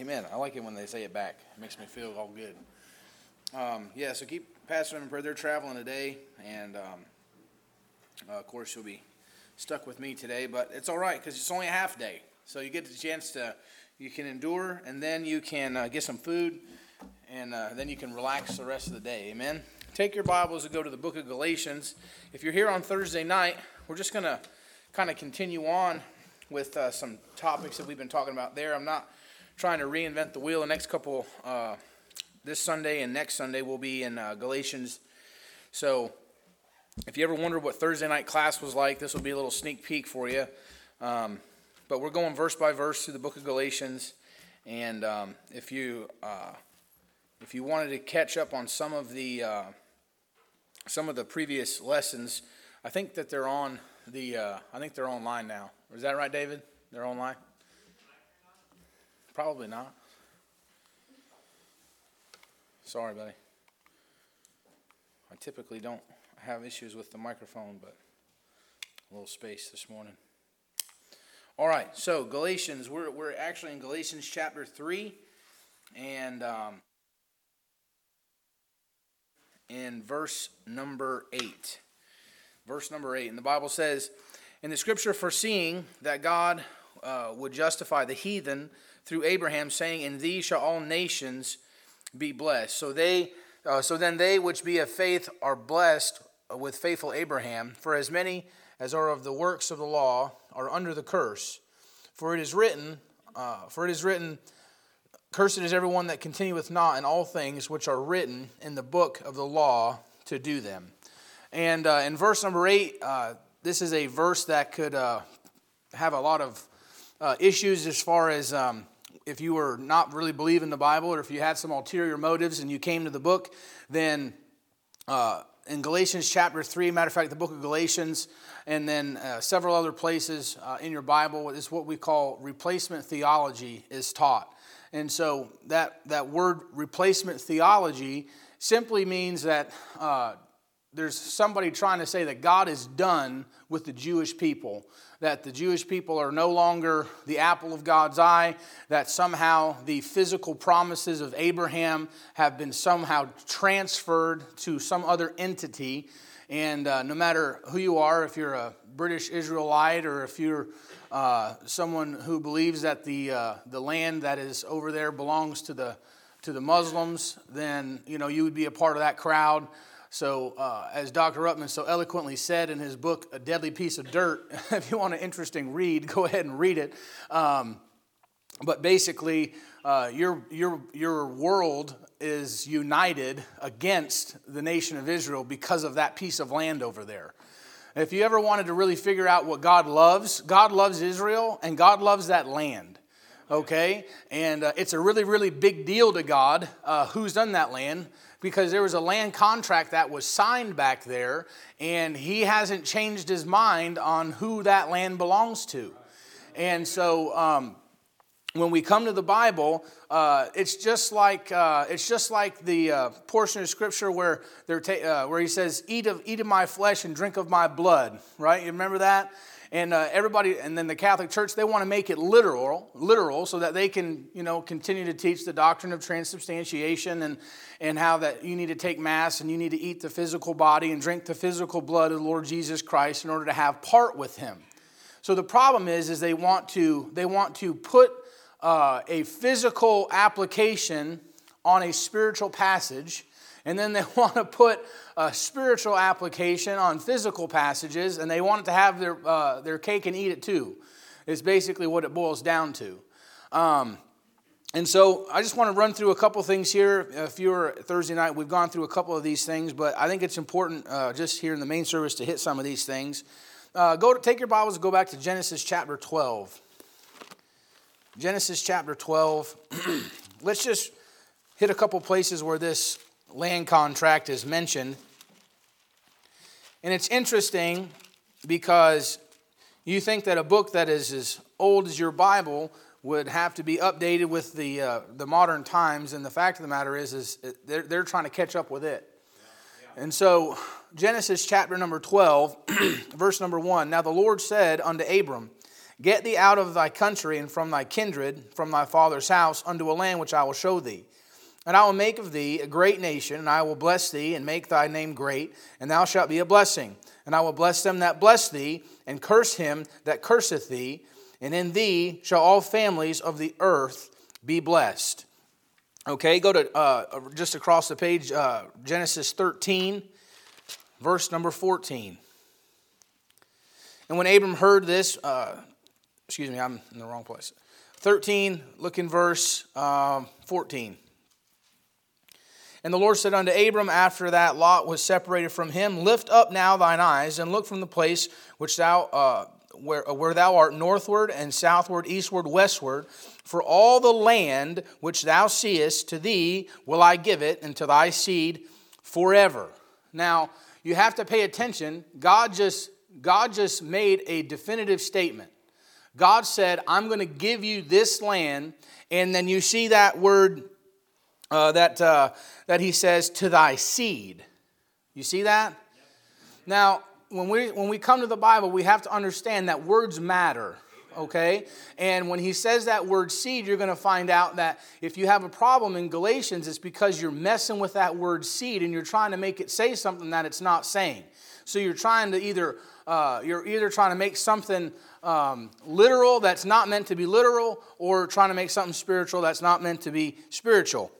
Amen. I like it when they say it back. It makes me feel all good. Um, yeah, so keep Pastor in prayer. They're traveling today, and um, uh, of course, you'll be stuck with me today, but it's all right because it's only a half day. So you get the chance to, you can endure, and then you can uh, get some food, and uh, then you can relax the rest of the day. Amen. Take your Bibles and go to the book of Galatians. If you're here on Thursday night, we're just going to kind of continue on with uh, some topics that we've been talking about there. I'm not trying to reinvent the wheel. The next couple, uh, this Sunday and next Sunday, will be in uh, Galatians. So if you ever wondered what Thursday night class was like, this will be a little sneak peek for you. Um, but we're going verse by verse through the book of Galatians. And um, if you uh, if you wanted to catch up on some of the uh, some of the previous lessons, I think that they're on the uh, I think they're online now. Is that right, David? They're online. Probably not. Sorry, buddy. I typically don't have issues with the microphone, but a little space this morning. All right, so Galatians, we're, we're actually in Galatians chapter 3, and um, in verse number 8. Verse number 8. And the Bible says, In the scripture, foreseeing that God uh, would justify the heathen through Abraham, saying, In thee shall all nations be blessed. So they. Uh, so then they which be of faith are blessed with faithful Abraham, for as many as are of the works of the law are under the curse. For it is written, uh, for it is written, Cursed is everyone that continueth not in all things which are written in the book of the law to do them. And uh, in verse number eight, uh, this is a verse that could uh, have a lot of uh, issues as far as um, if you were not really believing the Bible or if you had some ulterior motives and you came to the book, then uh, in Galatians chapter 3, matter of fact, the book of Galatians, and then uh, several other places uh, in your Bible, is what we call replacement theology is taught. And so that, that word replacement theology simply means that uh, there's somebody trying to say that God is done with the Jewish people, that the Jewish people are no longer the apple of God's eye, that somehow the physical promises of Abraham have been somehow transferred to some other entity. And uh, no matter who you are, if you're a British Israelite or if you're uh, someone who believes that the, uh, the land that is over there belongs to the, to the Muslims, then you know you would be a part of that crowd. So, uh, as Dr. Ruckman so eloquently said in his book, A Deadly Piece of Dirt, if you want an interesting read, go ahead and read it. Um, but basically, uh, your, your, your world is united against the nation of Israel because of that piece of land over there. If you ever wanted to really figure out what God loves, God loves Israel and God loves that land okay? And uh, it's a really, really big deal to God uh, who's done that land because there was a land contract that was signed back there, and he hasn't changed his mind on who that land belongs to. And so, um, when we come to the Bible, uh, it's just like uh, it's just like the uh, portion of Scripture where they're ta- uh, where he says, "Eat of eat of my flesh and drink of my blood." Right? You remember that? And uh, everybody and then the catholic church they want to make it literal literal so that they can you know continue to teach the doctrine of transubstantiation and and how that you need to take mass and you need to eat the physical body and drink the physical blood of the lord jesus christ in order to have part with him. So the problem is is they want to they want to put uh, a physical application on a spiritual passage and then they want to put a spiritual application on physical passages, and they want to have their, uh, their cake and eat it too, is basically what it boils down to. Um, and so I just want to run through a couple things here. If you're Thursday night, we've gone through a couple of these things, but I think it's important uh, just here in the main service to hit some of these things. Uh, go to, take your Bibles and go back to Genesis chapter 12. Genesis chapter 12. Let's just hit a couple places where this land contract is mentioned. And it's interesting because you think that a book that is as old as your Bible would have to be updated with the, uh, the modern times, and the fact of the matter is, is they're, they're trying to catch up with it. And so, Genesis chapter number 12, verse number 1 Now the Lord said unto Abram, Get thee out of thy country and from thy kindred, from thy father's house, unto a land which I will show thee. And I will make of thee a great nation, and I will bless thee, and make thy name great, and thou shalt be a blessing. And I will bless them that bless thee, and curse him that curseth thee, and in thee shall all families of the earth be blessed. Okay, go to uh, just across the page, uh, Genesis 13, verse number 14. And when Abram heard this, uh, excuse me, I'm in the wrong place. 13, look in verse um, 14. And the Lord said unto Abram, after that Lot was separated from him, Lift up now thine eyes, and look from the place which thou, uh, where, uh, where thou art northward and southward, eastward, westward. For all the land which thou seest, to thee will I give it, and to thy seed forever. Now, you have to pay attention. God just, God just made a definitive statement. God said, I'm going to give you this land. And then you see that word uh, that, uh, that he says, to thy seed. You see that? Now, when we, when we come to the Bible, we have to understand that words matter okay? And when he says that word seed, you're going to find out that if you have a problem in Galatians, it's because you're messing with that word seed and you're trying to make it say something that it's not saying. So you're trying to either uh, you're either trying to make something um, literal that's not meant to be literal, or trying to make something spiritual that's not meant to be spiritual.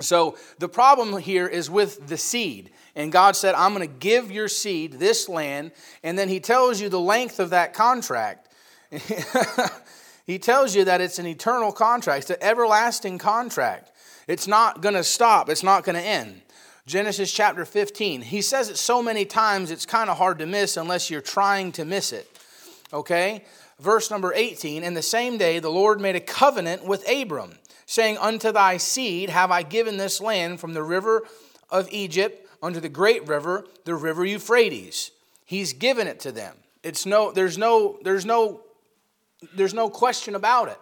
So the problem here is with the seed. And God said, I'm going to give your seed this land. And then He tells you the length of that contract. he tells you that it's an eternal contract, it's an everlasting contract. It's not going to stop, it's not going to end. Genesis chapter 15. He says it so many times it's kind of hard to miss unless you're trying to miss it. Okay? Verse number 18 In the same day, the Lord made a covenant with Abram, saying, Unto thy seed have I given this land from the river of Egypt unto the great river, the river Euphrates. He's given it to them. It's no, there's no, there's no, there's no question about it.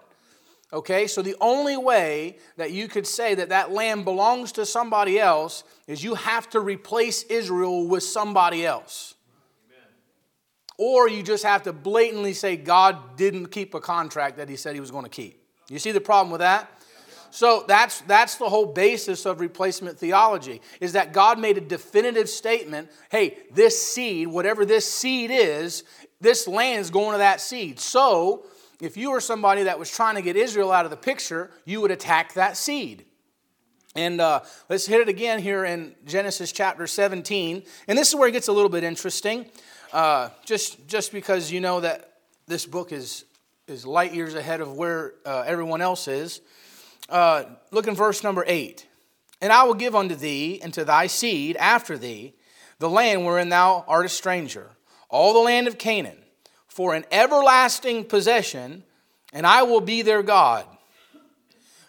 Okay, so the only way that you could say that that land belongs to somebody else is you have to replace Israel with somebody else. Amen. Or you just have to blatantly say God didn't keep a contract that he said he was going to keep. You see the problem with that? So that's, that's the whole basis of replacement theology is that God made a definitive statement hey, this seed, whatever this seed is, this land is going to that seed. So if you were somebody that was trying to get Israel out of the picture, you would attack that seed. And uh, let's hit it again here in Genesis chapter 17. And this is where it gets a little bit interesting, uh, just, just because you know that this book is, is light years ahead of where uh, everyone else is. Uh, look in verse number 8. And I will give unto thee and to thy seed after thee the land wherein thou art a stranger, all the land of Canaan for an everlasting possession, and I will be their God.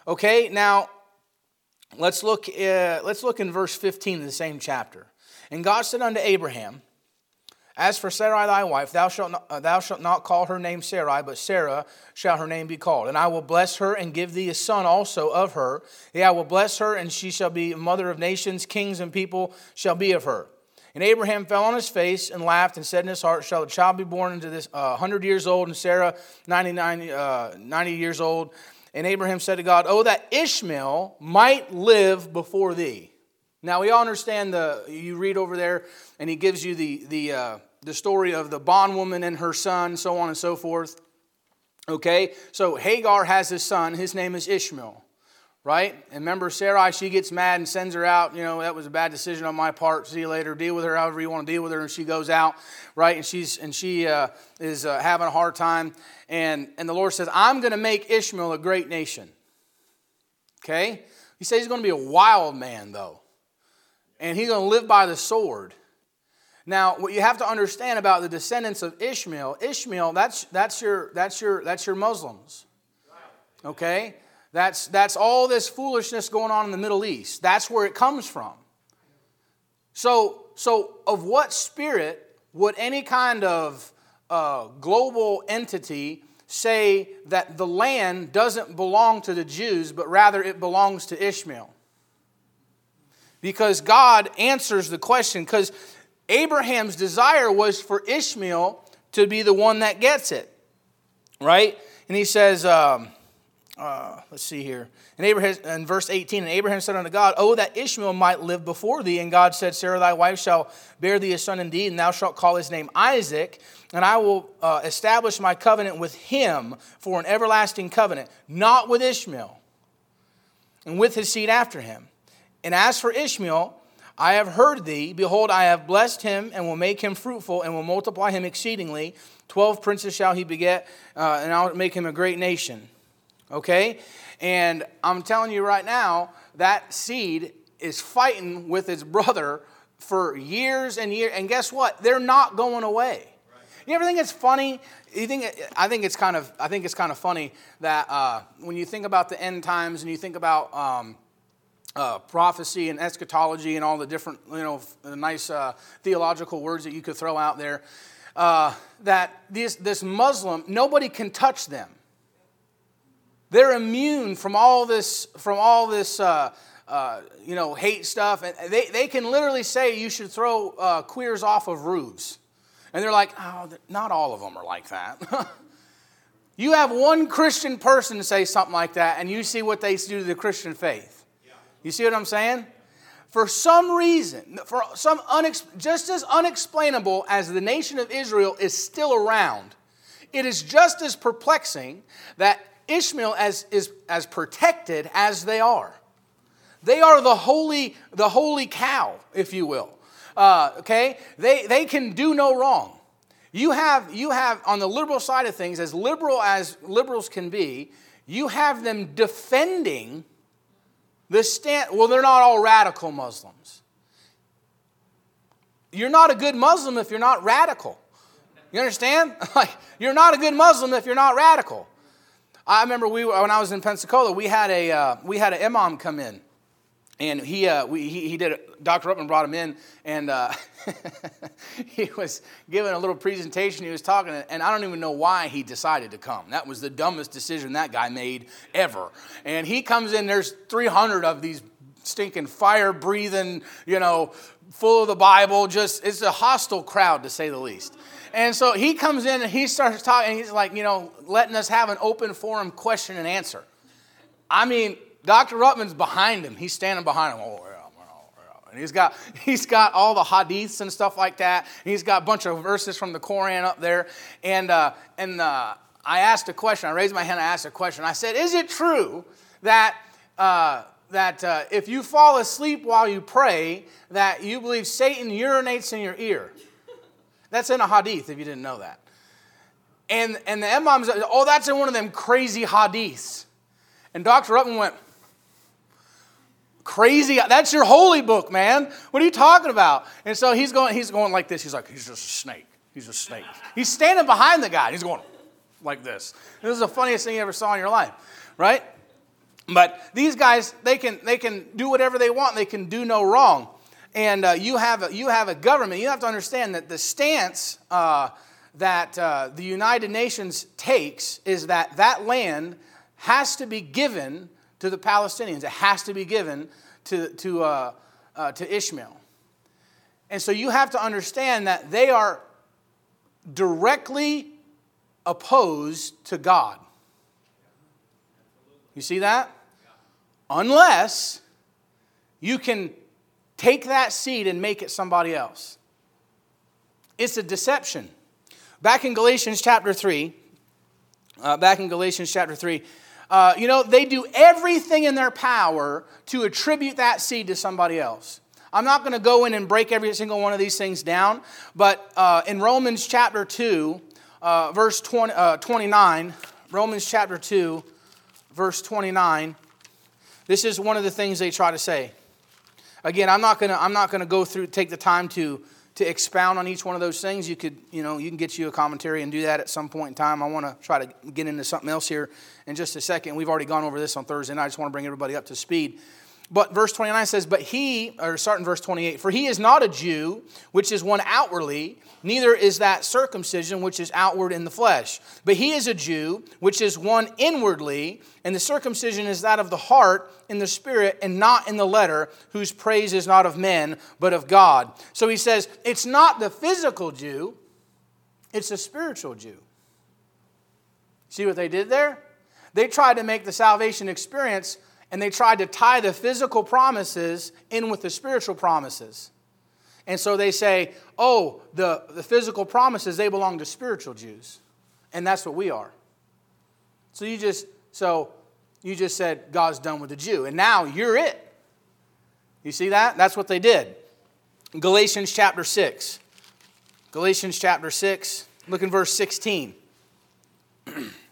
Okay, now let's look, uh, let's look in verse 15 of the same chapter. And God said unto Abraham, As for Sarai thy wife, thou shalt, not, uh, thou shalt not call her name Sarai, but Sarah shall her name be called. And I will bless her and give thee a son also of her. Yea, I will bless her, and she shall be mother of nations, kings and people shall be of her. And Abraham fell on his face and laughed and said in his heart, Shall a child be born into this uh, 100 years old and Sarah 99, uh, 90 years old? And Abraham said to God, Oh, that Ishmael might live before thee. Now we all understand the, you read over there, and he gives you the, the, uh, the story of the bondwoman and her son, so on and so forth. Okay, so Hagar has a son, his name is Ishmael right? And remember, Sarai, she gets mad and sends her out. You know, that was a bad decision on my part. See you later. Deal with her however you want to deal with her. And she goes out, right? And she's and she uh, is uh, having a hard time. And and the Lord says, I'm going to make Ishmael a great nation. Okay. He says he's going to be a wild man though, and he's going to live by the sword. Now, what you have to understand about the descendants of Ishmael, Ishmael, that's that's your that's your that's your Muslims. Okay? That's, that's all this foolishness going on in the Middle East. That's where it comes from. So, so of what spirit would any kind of uh, global entity say that the land doesn't belong to the Jews, but rather it belongs to Ishmael? Because God answers the question, because Abraham's desire was for Ishmael to be the one that gets it. right? And he says, um, uh, let's see here. And Abraham, in verse 18, and Abraham said unto God, Oh, that Ishmael might live before thee. And God said, Sarah thy wife shall bear thee a son indeed, and thou shalt call his name Isaac, and I will uh, establish my covenant with him for an everlasting covenant, not with Ishmael, and with his seed after him. And as for Ishmael, I have heard thee. Behold, I have blessed him, and will make him fruitful, and will multiply him exceedingly. Twelve princes shall he beget, uh, and I'll make him a great nation okay? And I'm telling you right now, that seed is fighting with its brother for years and years. And guess what? They're not going away. You ever think it's funny? You think I think it's kind of I think it's kind of funny that uh, when you think about the end times and you think about um, uh, prophecy and eschatology and all the different you know nice uh, theological words that you could throw out there, uh, that this this Muslim nobody can touch them. They're immune from all this, from all this, uh, uh, you know, hate stuff. And they, they can literally say you should throw uh, queers off of roofs. And they're like, oh, not all of them are like that. you have one Christian person say something like that, and you see what they do to the Christian faith. You see what I'm saying? For some reason, for some unex- just as unexplainable as the nation of Israel is still around, it is just as perplexing that Ishmael as, is as protected as they are. They are the holy, the holy cow, if you will. Uh, okay? They, they can do no wrong. You have, you have, on the liberal side of things, as liberal as liberals can be, you have them defending the stand. Well, they're not all radical Muslims. You're not a good Muslim if you're not radical. You understand? Like, you're not a good Muslim if you're not radical. I remember we, when I was in Pensacola, we had a uh, we had an imam come in, and he uh, we, he, he did Dr. Ruckman brought him in, and uh, he was giving a little presentation. He was talking, and I don't even know why he decided to come. That was the dumbest decision that guy made ever. And he comes in. There's 300 of these stinking fire breathing, you know, full of the Bible. Just it's a hostile crowd to say the least. And so he comes in and he starts talking, he's like, you know, letting us have an open forum question and answer. I mean, Dr. Ruckman's behind him. He's standing behind him. Oh, yeah, And he's got, he's got all the hadiths and stuff like that. He's got a bunch of verses from the Koran up there. And, uh, and uh, I asked a question. I raised my hand. I asked a question. I said, Is it true that, uh, that uh, if you fall asleep while you pray, that you believe Satan urinates in your ear? That's in a hadith if you didn't know that. And, and the imam said, oh, that's in one of them crazy hadiths. And Dr. Ruckman went, crazy, that's your holy book, man. What are you talking about? And so he's going, he's going like this. He's like, he's just a snake. He's a snake. He's standing behind the guy. He's going like this. This is the funniest thing you ever saw in your life, right? But these guys, they can, they can do whatever they want. They can do no wrong and uh, you, have a, you have a government, you have to understand that the stance uh, that uh, the United Nations takes is that that land has to be given to the Palestinians. It has to be given to, to, uh, uh, to Ishmael. And so you have to understand that they are directly opposed to God. You see that? Unless you can take that seed and make it somebody else. It's a deception. Back in Galatians chapter 3, uh, back in Galatians chapter 3, uh, you know, they do everything in their power to attribute that seed to somebody else. I'm not going to go in and break every single one of these things down, but uh, in Romans chapter 2, uh, verse 20, uh, 29, Romans chapter 2, verse 29, this is one of the things they try to say. Again, I'm not gonna I'm not gonna go through take the time to to expound on each one of those things. You could you know you can get you a commentary and do that at some point in time. I want to try to get into something else here in just a second. We've already gone over this on Thursday, and I just want to bring everybody up to speed. But verse 29 says, But he, or starting verse 28, for he is not a Jew, which is one outwardly, neither is that circumcision, which is outward in the flesh. But he is a Jew, which is one inwardly, and the circumcision is that of the heart in the spirit and not in the letter, whose praise is not of men, but of God. So he says, It's not the physical Jew, it's the spiritual Jew. See what they did there? They tried to make the salvation experience and they tried to tie the physical promises in with the spiritual promises. And so they say, oh, the, the physical promises, they belong to spiritual Jews. And that's what we are. So you just, so you just said God's done with the Jew. And now you're it. You see that? That's what they did. Galatians chapter 6. Galatians chapter 6, look in verse 16.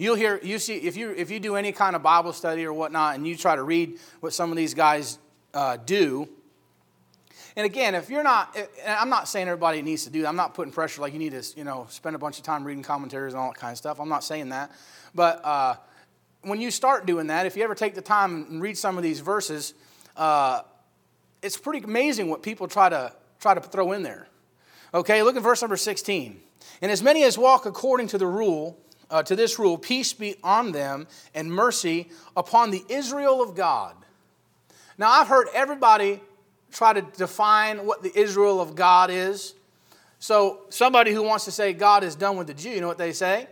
You'll hear, you see, if you, if you do any kind of Bible study or whatnot and you try to read what some of these guys uh, do, and again, if you're not, I'm not saying everybody needs to do that. I'm not putting pressure like you need to, you know, spend a bunch of time reading commentaries and all that kind of stuff. I'm not saying that. But uh, when you start doing that, if you ever take the time and read some of these verses, uh, it's pretty amazing what people try to try to throw in there. Okay, look at verse number 16. And as many as walk according to the rule, uh, to this rule, peace be on them and mercy upon the Israel of God. Now, I've heard everybody try to define what the Israel of God is. So, somebody who wants to say God is done with the Jew, you know what they say?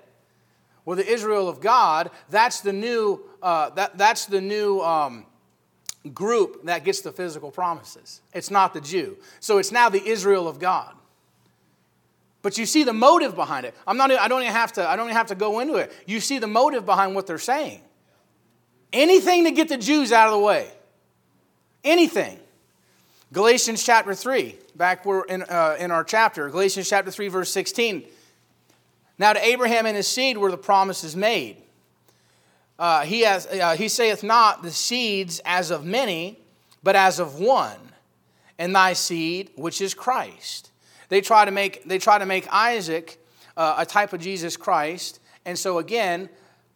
Well, the Israel of God, that's the new, uh, that, that's the new um, group that gets the physical promises. It's not the Jew. So, it's now the Israel of God. But you see the motive behind it. I'm not, I, don't even have to, I don't even have to go into it. You see the motive behind what they're saying. Anything to get the Jews out of the way. Anything. Galatians chapter 3, back in, uh, in our chapter, Galatians chapter 3, verse 16. Now to Abraham and his seed were the promises made. Uh, he, has, uh, he saith not the seeds as of many, but as of one, and thy seed, which is Christ. They try to make, they try to make Isaac uh, a type of Jesus Christ. And so, again,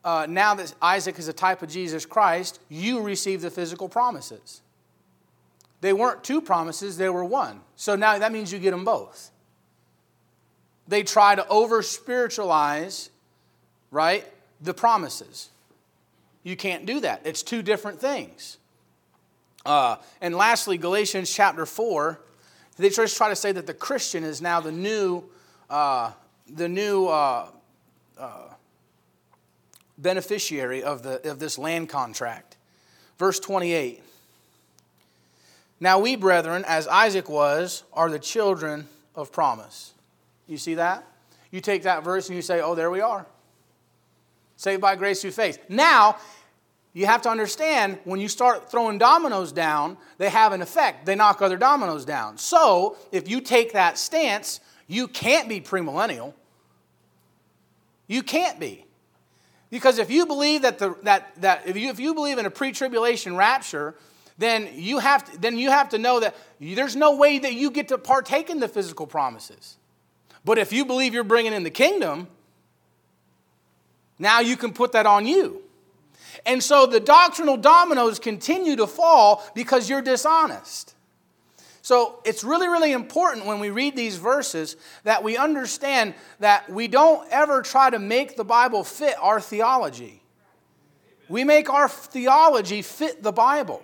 uh, now that Isaac is a type of Jesus Christ, you receive the physical promises. They weren't two promises, they were one. So now that means you get them both. They try to over spiritualize, right, the promises. You can't do that. It's two different things. Uh, and lastly, Galatians chapter 4 they just try to say that the Christian is now the new, uh, the new uh, uh, beneficiary of, the, of this land contract. Verse 28. Now we, brethren, as Isaac was, are the children of promise. You see that? You take that verse and you say, oh, there we are. Saved by grace through faith. Now, you have to understand when you start throwing dominoes down, they have an effect. They knock other dominoes down. So, if you take that stance, you can't be premillennial. You can't be. Because if you believe that, the, that, that if, you, if you believe in a pre tribulation rapture, then you, have to, then you have to know that there's no way that you get to partake in the physical promises. But if you believe you're bringing in the kingdom, now you can put that on you. And so the doctrinal dominoes continue to fall because you're dishonest. So it's really, really important when we read these verses that we understand that we don't ever try to make the Bible fit our theology. We make our theology fit the Bible.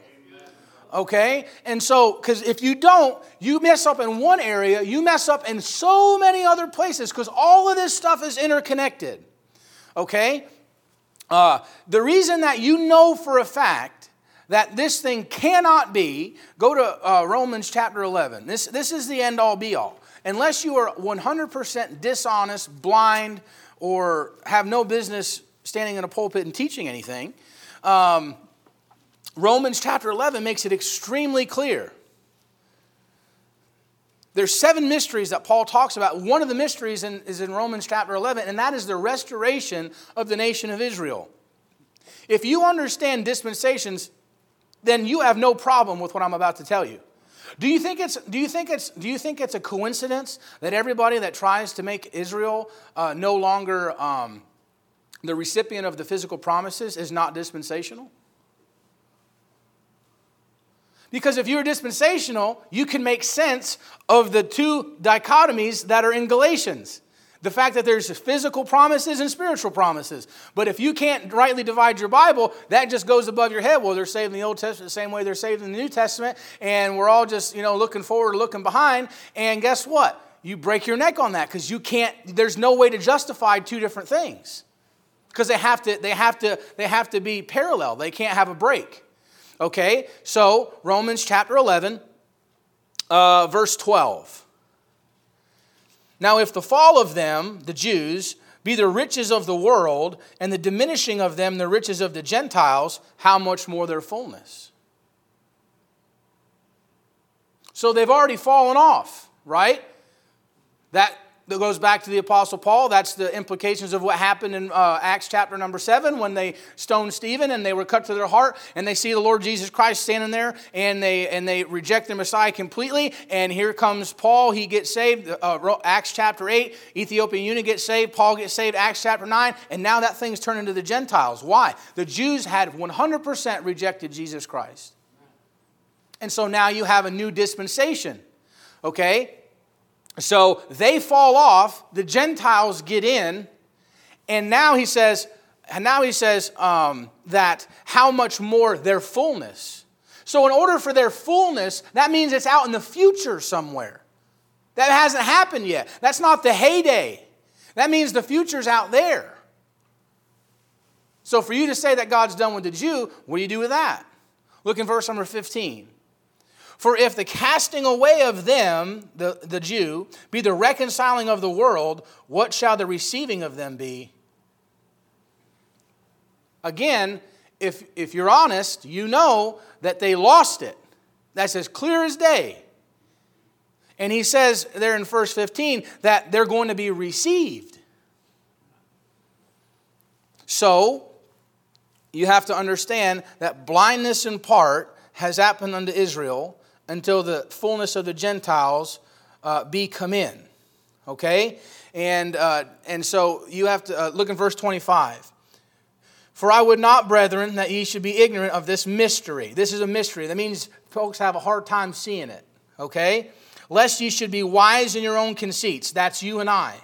Okay? And so, because if you don't, you mess up in one area, you mess up in so many other places because all of this stuff is interconnected. Okay? Uh, the reason that you know for a fact that this thing cannot be, go to uh, Romans chapter 11. This, this is the end all be all. Unless you are 100% dishonest, blind, or have no business standing in a pulpit and teaching anything, um, Romans chapter 11 makes it extremely clear. There's seven mysteries that Paul talks about. One of the mysteries in, is in Romans chapter 11, and that is the restoration of the nation of Israel. If you understand dispensations, then you have no problem with what I'm about to tell you. Do you think it's, do you think it's, do you think it's a coincidence that everybody that tries to make Israel uh, no longer um, the recipient of the physical promises is not dispensational? Because if you're dispensational, you can make sense of the two dichotomies that are in Galatians. The fact that there's physical promises and spiritual promises. But if you can't rightly divide your Bible, that just goes above your head. Well, they're saved in the Old Testament the same way they're saved in the New Testament, and we're all just, you know, looking forward, looking behind. And guess what? You break your neck on that because you can't, there's no way to justify two different things. because they have to they have to they have to be parallel. They can't have a break. Okay, so Romans chapter 11, uh, verse 12. Now, if the fall of them, the Jews, be the riches of the world, and the diminishing of them the riches of the Gentiles, how much more their fullness? So they've already fallen off, right? That that goes back to the Apostle Paul. That's the implications of what happened in uh, Acts chapter number 7 when they stoned Stephen and they were cut to their heart and they see the Lord Jesus Christ standing there and they, and they reject the Messiah completely. And here comes Paul. He gets saved. Uh, Acts chapter 8, Ethiopian eunuch gets saved. Paul gets saved. Acts chapter 9. And now that thing's turned into the Gentiles. Why? The Jews had 100% rejected Jesus Christ. And so now you have a new dispensation. Okay? So they fall off, the Gentiles get in, and now he says, and now he says um, that how much more their fullness. So, in order for their fullness, that means it's out in the future somewhere. That hasn't happened yet. That's not the heyday. That means the future's out there. So, for you to say that God's done with the Jew, what do you do with that? Look in verse number 15. For if the casting away of them, the, the Jew, be the reconciling of the world, what shall the receiving of them be? Again, if, if you're honest, you know that they lost it. That's as clear as day. And he says there in verse 15 that they're going to be received. So, you have to understand that blindness in part has happened unto Israel, until the fullness of the Gentiles uh, be come in. Okay? And, uh, and so you have to uh, look in verse 25. For I would not, brethren, that ye should be ignorant of this mystery. This is a mystery. That means folks have a hard time seeing it. Okay? Lest ye should be wise in your own conceits. That's you and I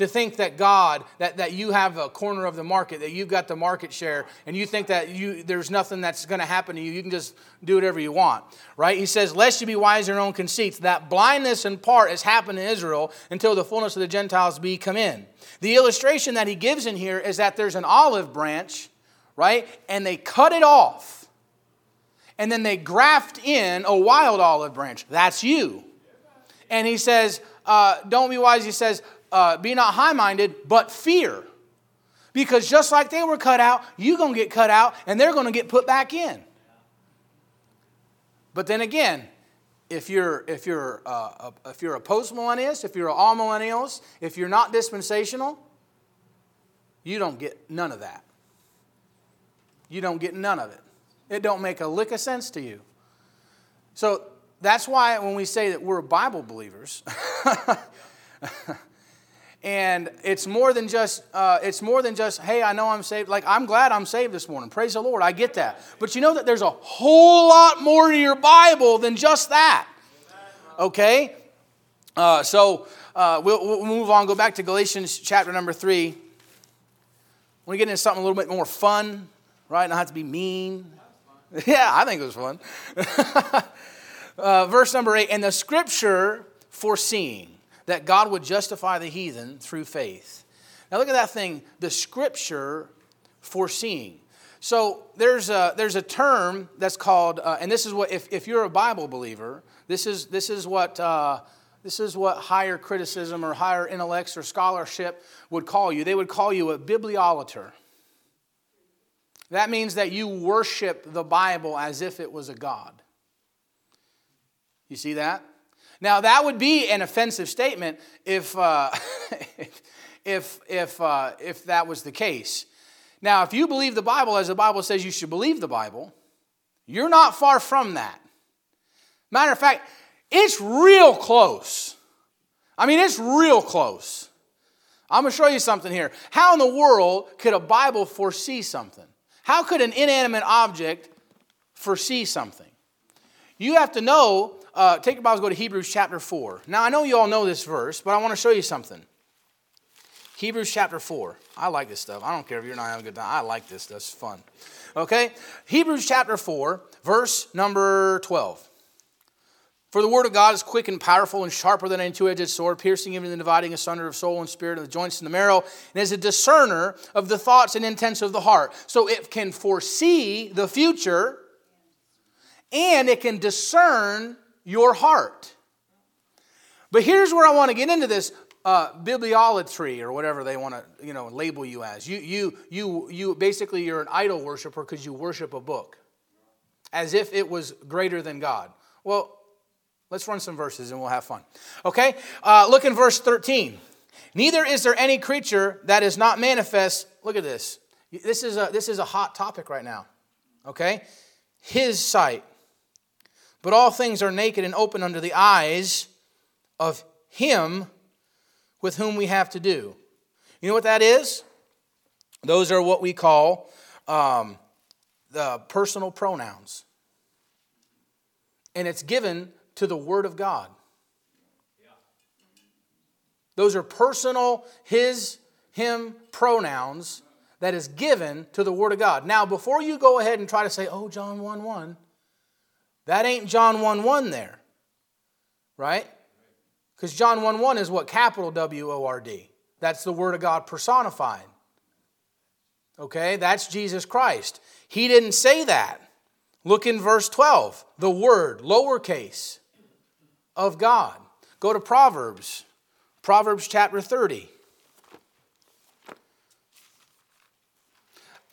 to think that God, that, that you have a corner of the market, that you've got the market share, and you think that you, there's nothing that's going to happen to you. You can just do whatever you want, right? He says, Lest you be wise in your own conceits. That blindness in part has happened in Israel until the fullness of the Gentiles be come in. The illustration that he gives in here is that there's an olive branch, right? And they cut it off. And then they graft in a wild olive branch. That's you. And he says, uh, Don't be wise. He says, uh, be not high minded, but fear. Because just like they were cut out, you're going to get cut out and they're going to get put back in. But then again, if you're, if you're, uh, if you're a postmillennialist, if you're an amillennialist, if you're not dispensational, you don't get none of that. You don't get none of it. It don't make a lick of sense to you. So that's why when we say that we're Bible believers, and it's more than just uh, it's more than just hey i know i'm saved. Like i'm glad i'm saved this morning. Praise the lord. I get that. But you know that there's a whole lot more to your bible than just that. Okay? Uh, so uh, we'll, we'll, move on. Go back to galatians chapter number three. We get into something a little bit more fun right? Not have to be mean. Yeah i think it was fun. Uh, verse number eight and the scripture foreseeing that God would justify the heathen through faith. Now, look at that thing the scripture foreseeing. So, there's a, there's a term that's called, uh, and this is what, if, if you're a Bible believer, this is, this is what. Uh, this is what higher criticism or higher intellects or scholarship would call you. They would call you a bibliolater. That means that you worship the Bible as if it was a God. You see that? Now, that would be an offensive statement if, uh, if, if, uh, if that was the case. Now, if you believe the Bible as the Bible says you should believe the Bible, you're not far from that. Matter of fact, it's real close. I mean, it's real close. I'm going to show you something here. How in the world could a Bible foresee something? How could an inanimate object foresee something? You have to know uh, take your Bibles, go to Hebrews chapter 4. Now, I know you all know this verse, but I want to show you something. Hebrews chapter 4. I like this stuff. I don't care if you're not having a good time. I like this That's fun. Okay? Hebrews chapter 4, verse number 12. For the word of God is quick and powerful and sharper than any two edged sword, piercing even the dividing asunder of soul and spirit and the joints and the marrow, and is a discerner of the thoughts and intents of the heart. So it can foresee the future and it can discern your heart. But here's where I want to get into this uh, bibliolatry or whatever they want to you know label you as. You you you you basically you're an idol worshiper because you worship a book as if it was greater than God. Well, let's run some verses and we'll have fun. Okay, uh, look in verse 13. Neither is there any creature that is not manifest. Look at this. This is a this is a hot topic right now. Okay, His sight. But all things are naked and open under the eyes of Him with whom we have to do. You know what that is? Those are what we call um, the personal pronouns. And it's given to the Word of God. Those are personal, his, him pronouns that is given to the Word of God. Now, before you go ahead and try to say, oh, John 1 1, that ain't John 1 1 there, right? Because John 1 1 is what? Capital W O R D. That's the Word of God personified. Okay, that's Jesus Christ. He didn't say that. Look in verse 12. The Word, lowercase, of God. Go to Proverbs, Proverbs chapter 30.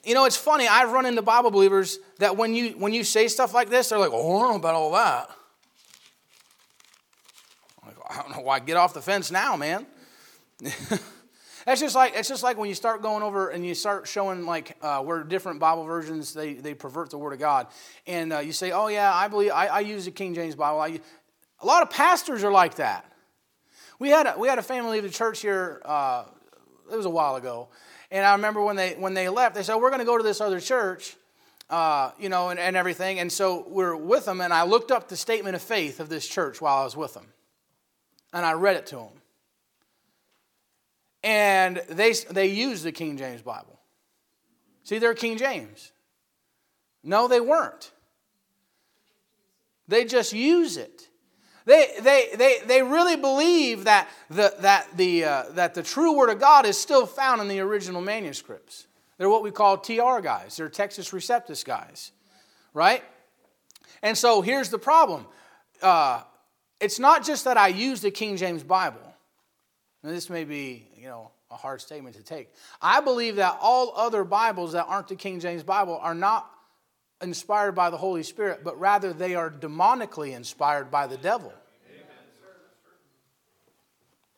You know, it's funny. I've run into Bible believers that when you when you say stuff like this, they're like, "Oh, I don't know about all that." I don't know why. Get off the fence now, man. That's just like it's just like when you start going over and you start showing like uh, where different Bible versions they, they pervert the Word of God, and uh, you say, "Oh yeah, I believe I, I use the King James Bible." I, a lot of pastors are like that. We had a, we had a family leave the church here. Uh, it was a while ago, and I remember when they when they left, they said, "We're going to go to this other church." Uh, you know, and, and everything. And so we're with them, and I looked up the statement of faith of this church while I was with them and I read it to them. And they, they use the King James Bible. See, they're King James. No, they weren't. They just use it. They, they, they, they really believe that the, that, the, uh, that the true Word of God is still found in the original manuscripts. They're what we call TR guys, they're Textus Receptus guys, right? And so here's the problem uh, it's not just that I use the King James Bible. Now, this may be, you know, a hard statement to take. I believe that all other Bibles that aren't the King James Bible are not inspired by the Holy Spirit, but rather they are demonically inspired by the devil.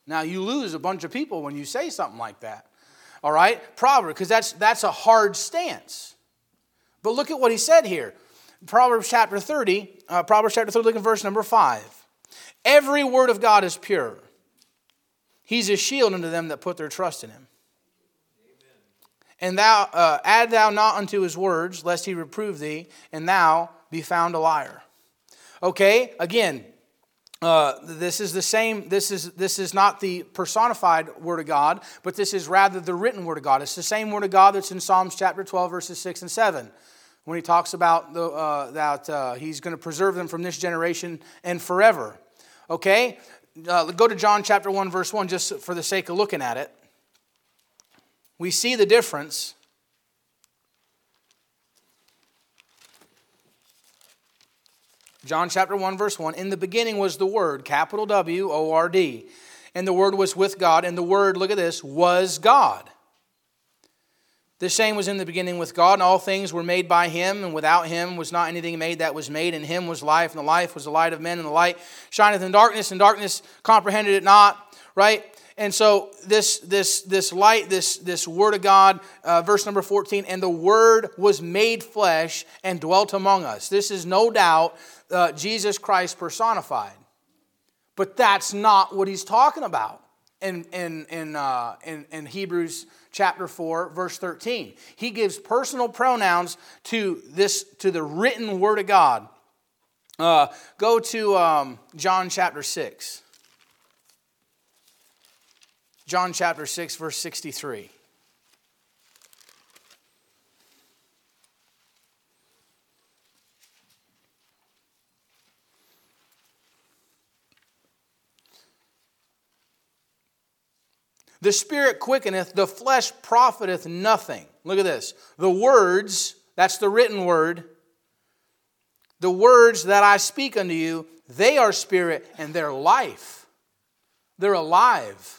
Now you lose a bunch of people when you say something like that. All right? Proverbs, because that's that's a hard stance. But look at what he said here. Proverbs chapter 30, uh, Proverbs chapter 30, look at verse number 5. Every word of God is pure. He's a shield unto them that put their trust in him. And thou uh, add thou not unto his words, lest he reprove thee, and thou be found a liar. Okay, again, uh, this is the same. This is this is not the personified word of God, but this is rather the written word of God. It's the same word of God that's in Psalms chapter twelve, verses six and seven, when he talks about the, uh, that uh, he's going to preserve them from this generation and forever. Okay? Uh, go to John chapter 1, verse 1, just for the sake of looking at it. We see the difference. John chapter 1, verse 1 In the beginning was the Word, capital W O R D. And the Word was with God, and the Word, look at this, was God. The same was in the beginning with God, and all things were made by him, and without him was not anything made that was made. In him was life, and the life was the light of men, and the light shineth in darkness, and darkness comprehended it not, right? And so this this this light, this this word of God, uh, verse number 14, and the word was made flesh and dwelt among us. This is no doubt uh, Jesus Christ personified. But that's not what he's talking about in, in, in, uh, in, in Hebrews chapter 4 verse 13 he gives personal pronouns to this to the written word of god uh, go to um, john chapter 6 John chapter 6, verse 63. The spirit quickeneth, the flesh profiteth nothing. Look at this. The words, that's the written word, the words that I speak unto you, they are spirit and they're life. They're alive.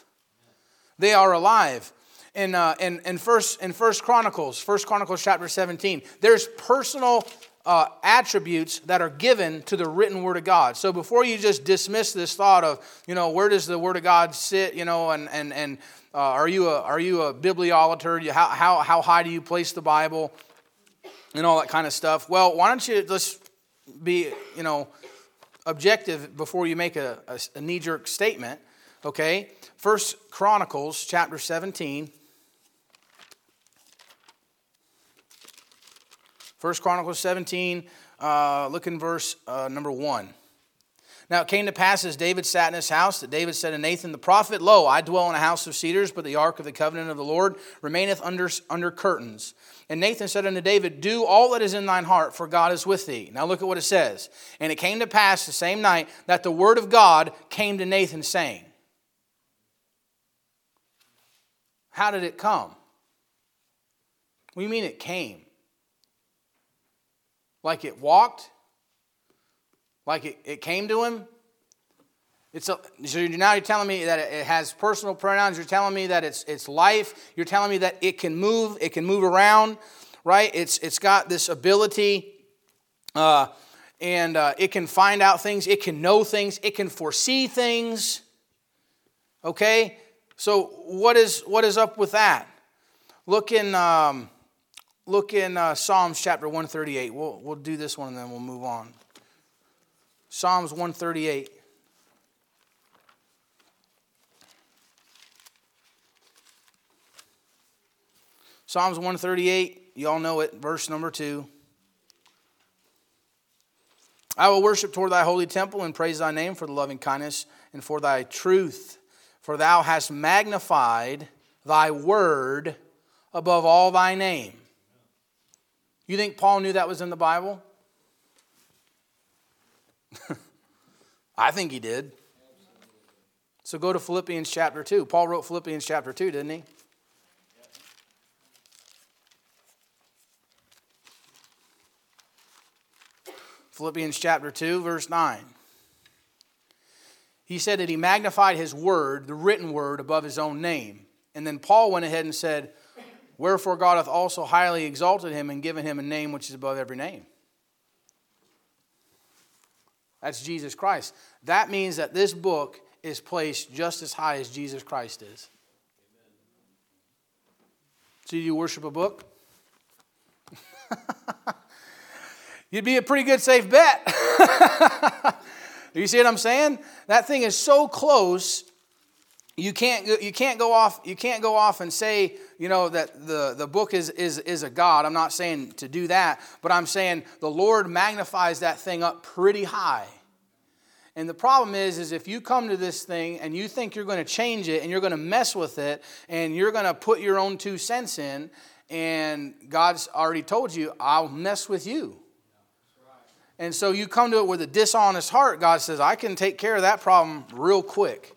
They are alive. In, uh, in, in, first, in First Chronicles, First Chronicles chapter 17, there's personal uh, attributes that are given to the written word of God. So before you just dismiss this thought of, you know, where does the word of God sit, you know, and, and, and uh, are, you a, are you a bibliolater? How, how, how high do you place the Bible? And all that kind of stuff. Well, why don't you just be, you know, objective before you make a, a, a knee jerk statement, okay? First Chronicles chapter 17. First Chronicles 17, uh, look in verse uh, number 1. Now it came to pass as David sat in his house that David said to Nathan the prophet, Lo, I dwell in a house of cedars, but the ark of the covenant of the Lord remaineth under, under curtains. And Nathan said unto David, Do all that is in thine heart, for God is with thee. Now look at what it says. And it came to pass the same night that the word of God came to Nathan, saying, How did it come? We mean it came? Like it walked? Like it, it came to him? It's a, so now you're telling me that it has personal pronouns. You're telling me that it's, it's life. You're telling me that it can move. It can move around, right? It's, it's got this ability, uh, and uh, it can find out things. It can know things. It can foresee things. Okay, so what is what is up with that? Look in um, look in uh, Psalms chapter 138. We'll, we'll do this one and then we'll move on. Psalms 138. Psalms 138, you all know it, verse number 2. I will worship toward thy holy temple and praise thy name for the loving kindness and for thy truth, for thou hast magnified thy word above all thy name. You think Paul knew that was in the Bible? I think he did. So go to Philippians chapter 2. Paul wrote Philippians chapter 2, didn't he? Philippians chapter 2, verse 9. He said that he magnified his word, the written word, above his own name. And then Paul went ahead and said, Wherefore God hath also highly exalted him and given him a name which is above every name. That's Jesus Christ. That means that this book is placed just as high as Jesus Christ is. So, you worship a book? You'd be a pretty good safe bet. you see what I'm saying? That thing is so close you can't you can't go off you can't go off and say you know that the, the book is, is is a god. I'm not saying to do that but i'm saying the lord magnifies that thing up pretty high. And the problem is is if you come to this thing and you think you're going to change it and you're going to mess with it and you're going to put your own two cents in and god's already told you i'll mess with you and so you come to it with a dishonest heart god says i can take care of that problem real quick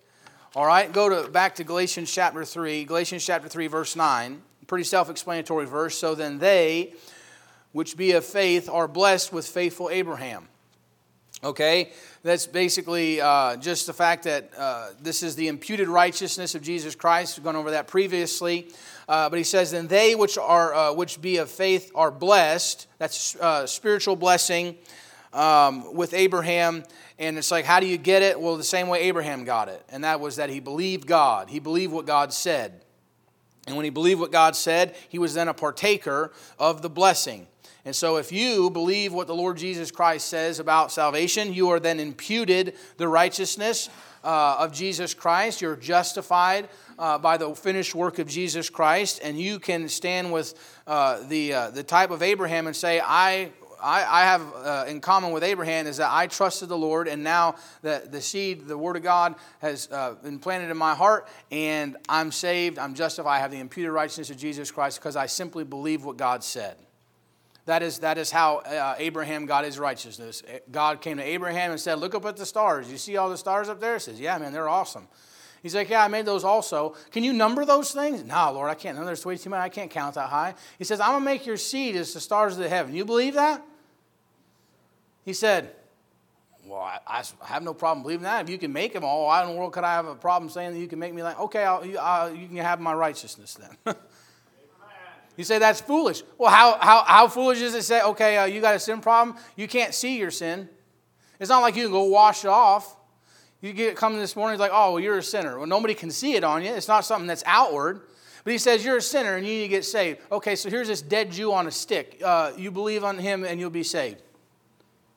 all right, go to back to Galatians chapter 3, Galatians chapter 3 verse 9. Pretty self-explanatory verse. So then they which be of faith are blessed with faithful Abraham. Okay, that's basically uh, just the fact that uh, this is the imputed righteousness of Jesus Christ. We've gone over that previously, uh, but he says, "Then they which are uh, which be of faith are blessed." That's uh, spiritual blessing um, with Abraham. And it's like, how do you get it? Well, the same way Abraham got it, and that was that he believed God. He believed what God said. And when he believed what God said, he was then a partaker of the blessing. And so, if you believe what the Lord Jesus Christ says about salvation, you are then imputed the righteousness uh, of Jesus Christ. You're justified uh, by the finished work of Jesus Christ, and you can stand with uh, the, uh, the type of Abraham and say, I I, I have uh, in common with Abraham is that I trusted the Lord, and now the, the seed, the Word of God, has uh, been planted in my heart, and I'm saved, I'm justified, I have the imputed righteousness of Jesus Christ because I simply believe what God said. That is, that is how uh, Abraham got his righteousness. God came to Abraham and said, Look up at the stars. You see all the stars up there? He says, Yeah, man, they're awesome. He's like, Yeah, I made those also. Can you number those things? No, Lord, I can't. No, there's way too many. I can't count that high. He says, I'm going to make your seed as the stars of the heaven. You believe that? He said, Well, I, I have no problem believing that. If you can make them all, why in the world could I have a problem saying that you can make me like, okay, I'll, you, uh, you can have my righteousness then? you say that's foolish. Well, how, how, how foolish is it to say, okay, uh, you got a sin problem? You can't see your sin. It's not like you can go wash it off. You get come this morning, it's like, oh, well, you're a sinner. Well, nobody can see it on you. It's not something that's outward. But he says, You're a sinner and you need to get saved. Okay, so here's this dead Jew on a stick. Uh, you believe on him and you'll be saved.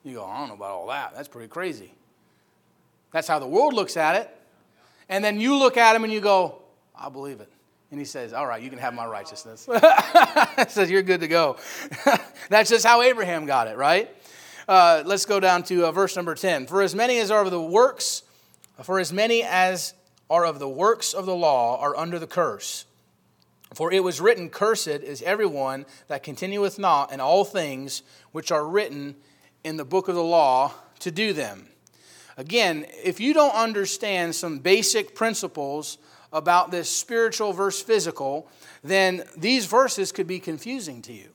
You go, I don't know about all that. That's pretty crazy. That's how the world looks at it. And then you look at him and you go, I believe it. And he says, All right, you can have my righteousness. says, You're good to go. That's just how Abraham got it, right? Uh, let's go down to uh, verse number 10. For as many as are of the works, for as many as are of the works of the law are under the curse. For it was written, Cursed is everyone that continueth not in all things which are written in the book of the law to do them. Again, if you don't understand some basic principles about this spiritual versus physical, then these verses could be confusing to you.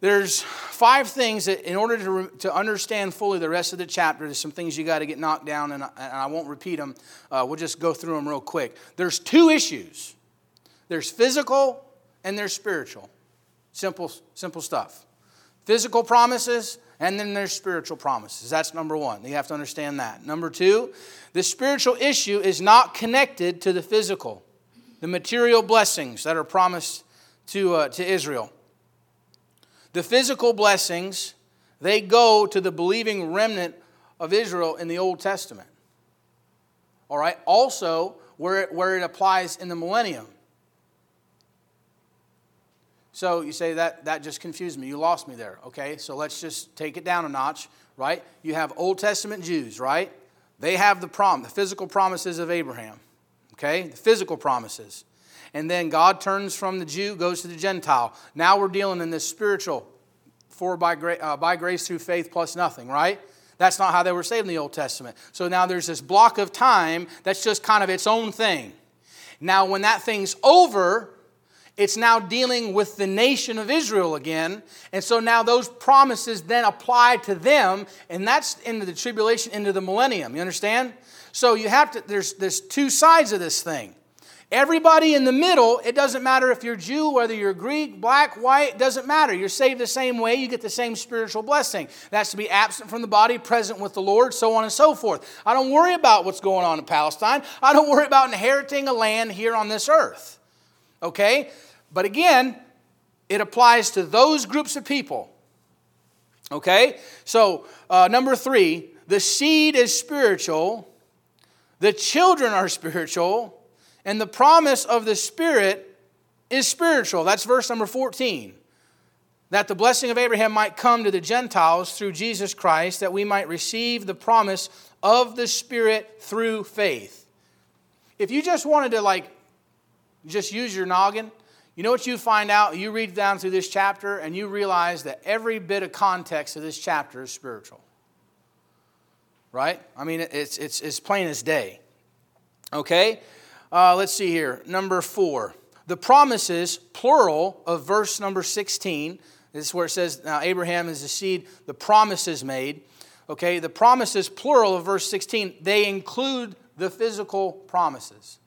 There's five things that, in order to, to understand fully the rest of the chapter, there's some things you got to get knocked down, and I, and I won't repeat them. Uh, we'll just go through them real quick. There's two issues there's physical and there's spiritual. Simple, simple stuff. Physical promises, and then there's spiritual promises. That's number one. You have to understand that. Number two, the spiritual issue is not connected to the physical, the material blessings that are promised to, uh, to Israel. The physical blessings, they go to the believing remnant of Israel in the Old Testament. All right? Also, where it, where it applies in the millennium. So you say that that just confused me. You lost me there. Okay, so let's just take it down a notch, right? You have Old Testament Jews, right? They have the prom, the physical promises of Abraham. Okay, the physical promises. And then God turns from the Jew, goes to the Gentile. Now we're dealing in this spiritual, for by, gra- uh, by grace through faith plus nothing, right? That's not how they were saved in the Old Testament. So now there's this block of time that's just kind of its own thing. Now, when that thing's over, it's now dealing with the nation of Israel again. And so now those promises then apply to them, and that's into the tribulation, into the millennium. You understand? So you have to, there's, there's two sides of this thing. Everybody in the middle, it doesn't matter if you're Jew, whether you're Greek, black, white, doesn't matter. You're saved the same way, you get the same spiritual blessing. That's to be absent from the body, present with the Lord, so on and so forth. I don't worry about what's going on in Palestine. I don't worry about inheriting a land here on this earth. Okay? But again, it applies to those groups of people. Okay? So, uh, number three, the seed is spiritual, the children are spiritual, and the promise of the Spirit is spiritual. That's verse number 14. That the blessing of Abraham might come to the Gentiles through Jesus Christ, that we might receive the promise of the Spirit through faith. If you just wanted to, like, just use your noggin, you know what you find out? You read down through this chapter and you realize that every bit of context of this chapter is spiritual. Right? I mean, it's, it's, it's plain as day. Okay? Uh, let's see here. Number four. The promises, plural, of verse number 16. This is where it says, Now Abraham is the seed, the promises made. Okay? The promises, plural, of verse 16, they include the physical promises.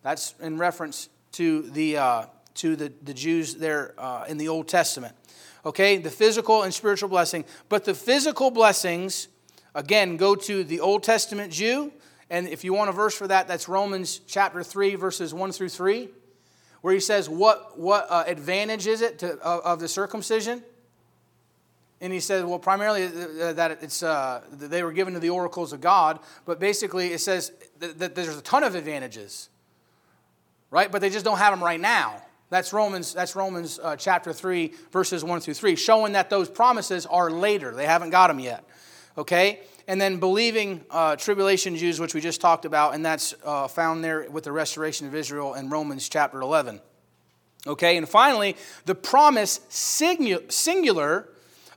That's in reference to the, uh, to the, the Jews there uh, in the Old Testament. Okay, the physical and spiritual blessing. But the physical blessings, again, go to the Old Testament Jew. And if you want a verse for that, that's Romans chapter 3, verses 1 through 3, where he says, What, what uh, advantage is it to, of, of the circumcision? And he says, well, primarily uh, that it's, uh, they were given to the oracles of God, but basically it says that there's a ton of advantages, right? But they just don't have them right now. That's Romans, that's Romans uh, chapter 3, verses 1 through 3, showing that those promises are later. They haven't got them yet. Okay? And then believing uh, tribulation Jews, which we just talked about, and that's uh, found there with the restoration of Israel in Romans chapter 11. Okay? And finally, the promise singular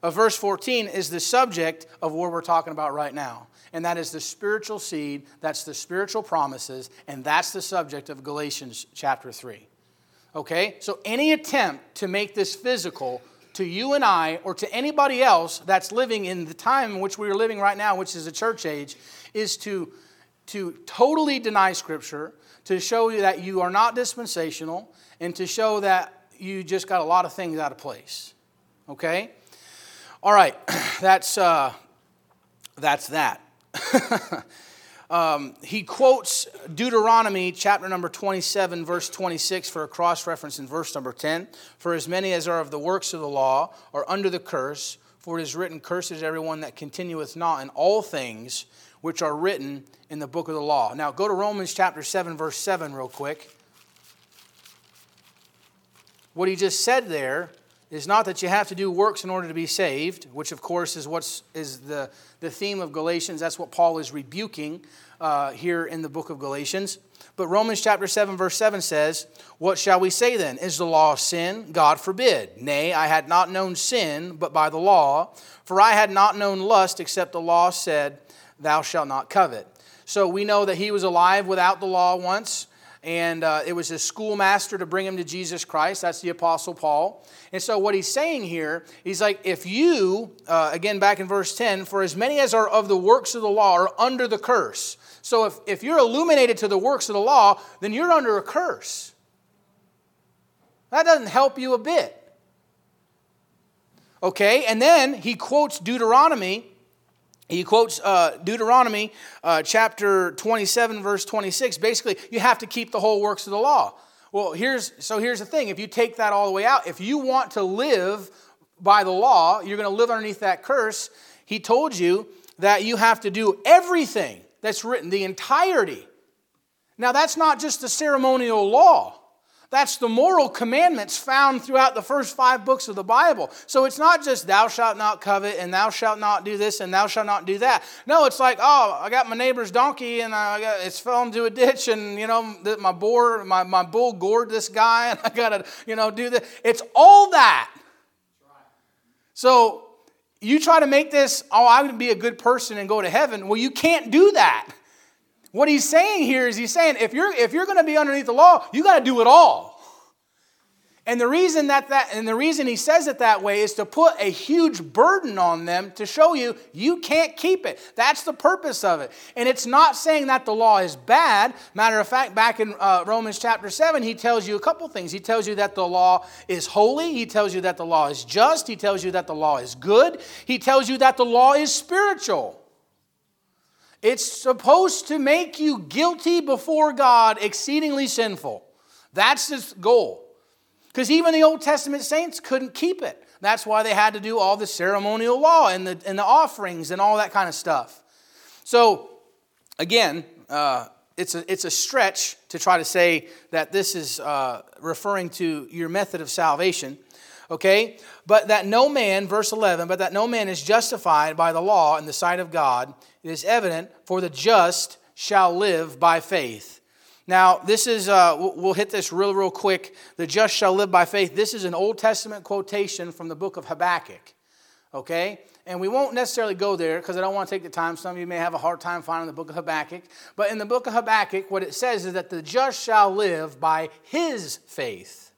of verse 14 is the subject of what we're talking about right now. and that is the spiritual seed, that's the spiritual promises, and that's the subject of Galatians chapter 3. Okay? So any attempt to make this physical to you and I or to anybody else that's living in the time in which we are living right now, which is a church age, is to, to totally deny Scripture, to show you that you are not dispensational, and to show that you just got a lot of things out of place. Okay? All right, that's, uh, that's that. um, he quotes Deuteronomy chapter number 27, verse 26 for a cross reference in verse number 10. For as many as are of the works of the law are under the curse, for it is written, Cursed is everyone that continueth not in all things which are written in the book of the law. Now go to Romans chapter 7, verse 7, real quick. What he just said there is not that you have to do works in order to be saved, which of course is what's is the, the theme of Galatians. That's what Paul is rebuking uh, here in the book of Galatians. But Romans chapter 7, verse 7 says, What shall we say then? Is the law sin? God forbid. Nay, I had not known sin, but by the law. For I had not known lust, except the law said, Thou shalt not covet. So we know that he was alive without the law once and uh, it was his schoolmaster to bring him to Jesus Christ. That's the Apostle Paul. And so, what he's saying here, he's like, if you, uh, again back in verse 10, for as many as are of the works of the law are under the curse. So, if, if you're illuminated to the works of the law, then you're under a curse. That doesn't help you a bit. Okay, and then he quotes Deuteronomy he quotes uh, Deuteronomy uh, chapter 27, verse 26. Basically, you have to keep the whole works of the law. Well, here's so here's the thing. If you take that all the way out, if you want to live by the law, you're going to live underneath that curse. He told you that you have to do everything that's written, the entirety. Now, that's not just the ceremonial law. That's the moral commandments found throughout the first five books of the Bible. So it's not just thou shalt not covet and thou shalt not do this and thou shalt not do that. No, it's like, oh, I got my neighbor's donkey and I got, it's fell into a ditch and, you know, my boar, my, my bull gored this guy and I got to, you know, do this. It's all that. So you try to make this, oh, I'm going to be a good person and go to heaven. Well, you can't do that. What he's saying here is he's saying if you're if you're going to be underneath the law, you got to do it all. And the reason that that and the reason he says it that way is to put a huge burden on them to show you you can't keep it. That's the purpose of it. And it's not saying that the law is bad. Matter of fact, back in uh, Romans chapter 7, he tells you a couple things. He tells you that the law is holy, he tells you that the law is just, he tells you that the law is good, he tells you that the law is spiritual. It's supposed to make you guilty before God, exceedingly sinful. That's its goal. Because even the Old Testament saints couldn't keep it. That's why they had to do all the ceremonial law and the, and the offerings and all that kind of stuff. So, again, uh, it's, a, it's a stretch to try to say that this is uh, referring to your method of salvation. Okay? But that no man, verse 11, but that no man is justified by the law in the sight of God it is evident, for the just shall live by faith. Now, this is, uh, we'll hit this real, real quick. The just shall live by faith. This is an Old Testament quotation from the book of Habakkuk. Okay? And we won't necessarily go there because I don't want to take the time. Some of you may have a hard time finding the book of Habakkuk. But in the book of Habakkuk, what it says is that the just shall live by his faith.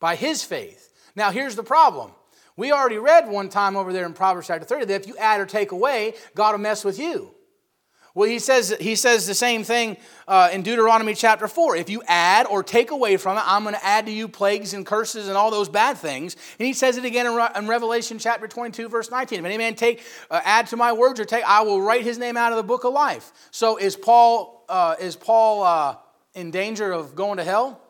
By his faith. Now, here's the problem we already read one time over there in Proverbs chapter 30 that if you add or take away, God will mess with you. Well, he says, he says the same thing uh, in Deuteronomy chapter 4. If you add or take away from it, I'm going to add to you plagues and curses and all those bad things. And he says it again in, Re- in Revelation chapter 22, verse 19. If any man take, uh, add to my words or take, I will write his name out of the book of life. So is Paul, uh, is Paul uh, in danger of going to hell?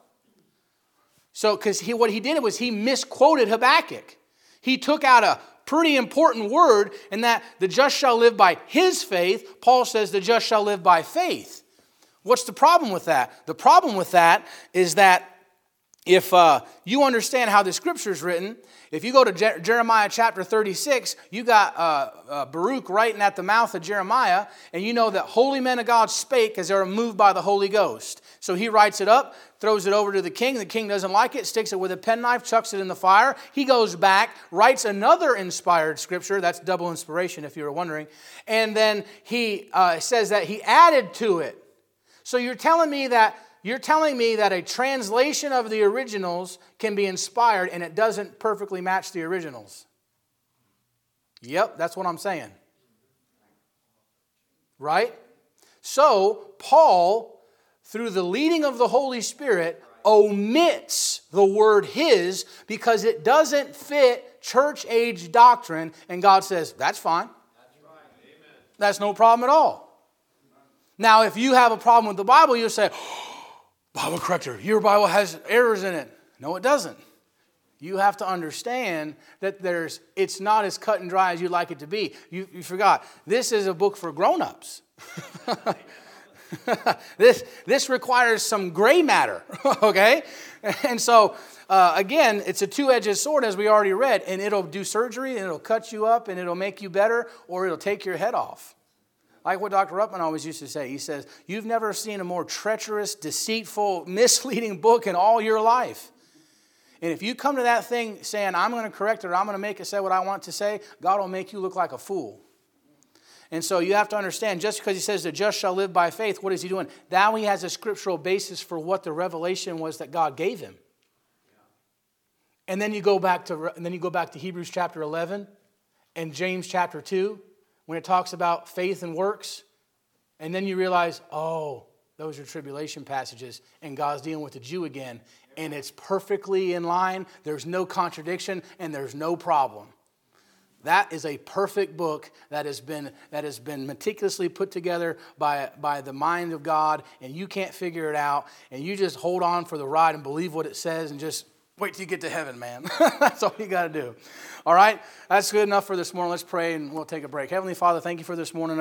So, because he, what he did was he misquoted Habakkuk. He took out a pretty important word in that the just shall live by his faith. Paul says the just shall live by faith. What's the problem with that? The problem with that is that if uh, you understand how the scripture is written, if you go to Je- Jeremiah chapter 36, you got uh, uh, Baruch writing at the mouth of Jeremiah, and you know that holy men of God spake as they were moved by the Holy Ghost. So he writes it up, throws it over to the king. The king doesn't like it, sticks it with a penknife, chucks it in the fire. He goes back, writes another inspired scripture. That's double inspiration, if you were wondering. And then he uh, says that he added to it. So you're telling me that you're telling me that a translation of the originals can be inspired and it doesn't perfectly match the originals. Yep, that's what I'm saying. Right? So, Paul, through the leading of the Holy Spirit, omits the word his because it doesn't fit church age doctrine, and God says, that's fine. That's no problem at all. Now, if you have a problem with the Bible, you'll say, Bible corrector, your Bible has errors in it. No, it doesn't. You have to understand that there's, it's not as cut and dry as you'd like it to be. You, you forgot, this is a book for grown ups. this, this requires some gray matter, okay? And so, uh, again, it's a two edged sword, as we already read, and it'll do surgery and it'll cut you up and it'll make you better or it'll take your head off. Like what Dr. Ruckman always used to say, he says, You've never seen a more treacherous, deceitful, misleading book in all your life. And if you come to that thing saying, I'm going to correct it or I'm going to make it say what I want to say, God will make you look like a fool. And so you have to understand, just because he says the just shall live by faith, what is he doing? Now he has a scriptural basis for what the revelation was that God gave him. And then you go back to and then you go back to Hebrews chapter 11 and James chapter 2 when it talks about faith and works, and then you realize, oh, those are tribulation passages, and God's dealing with the Jew again, and it's perfectly in line. There's no contradiction, and there's no problem. That is a perfect book that has been, that has been meticulously put together by, by the mind of God, and you can't figure it out, and you just hold on for the ride and believe what it says and just Wait till you get to heaven, man. That's all you got to do. All right? That's good enough for this morning. Let's pray and we'll take a break. Heavenly Father, thank you for this morning.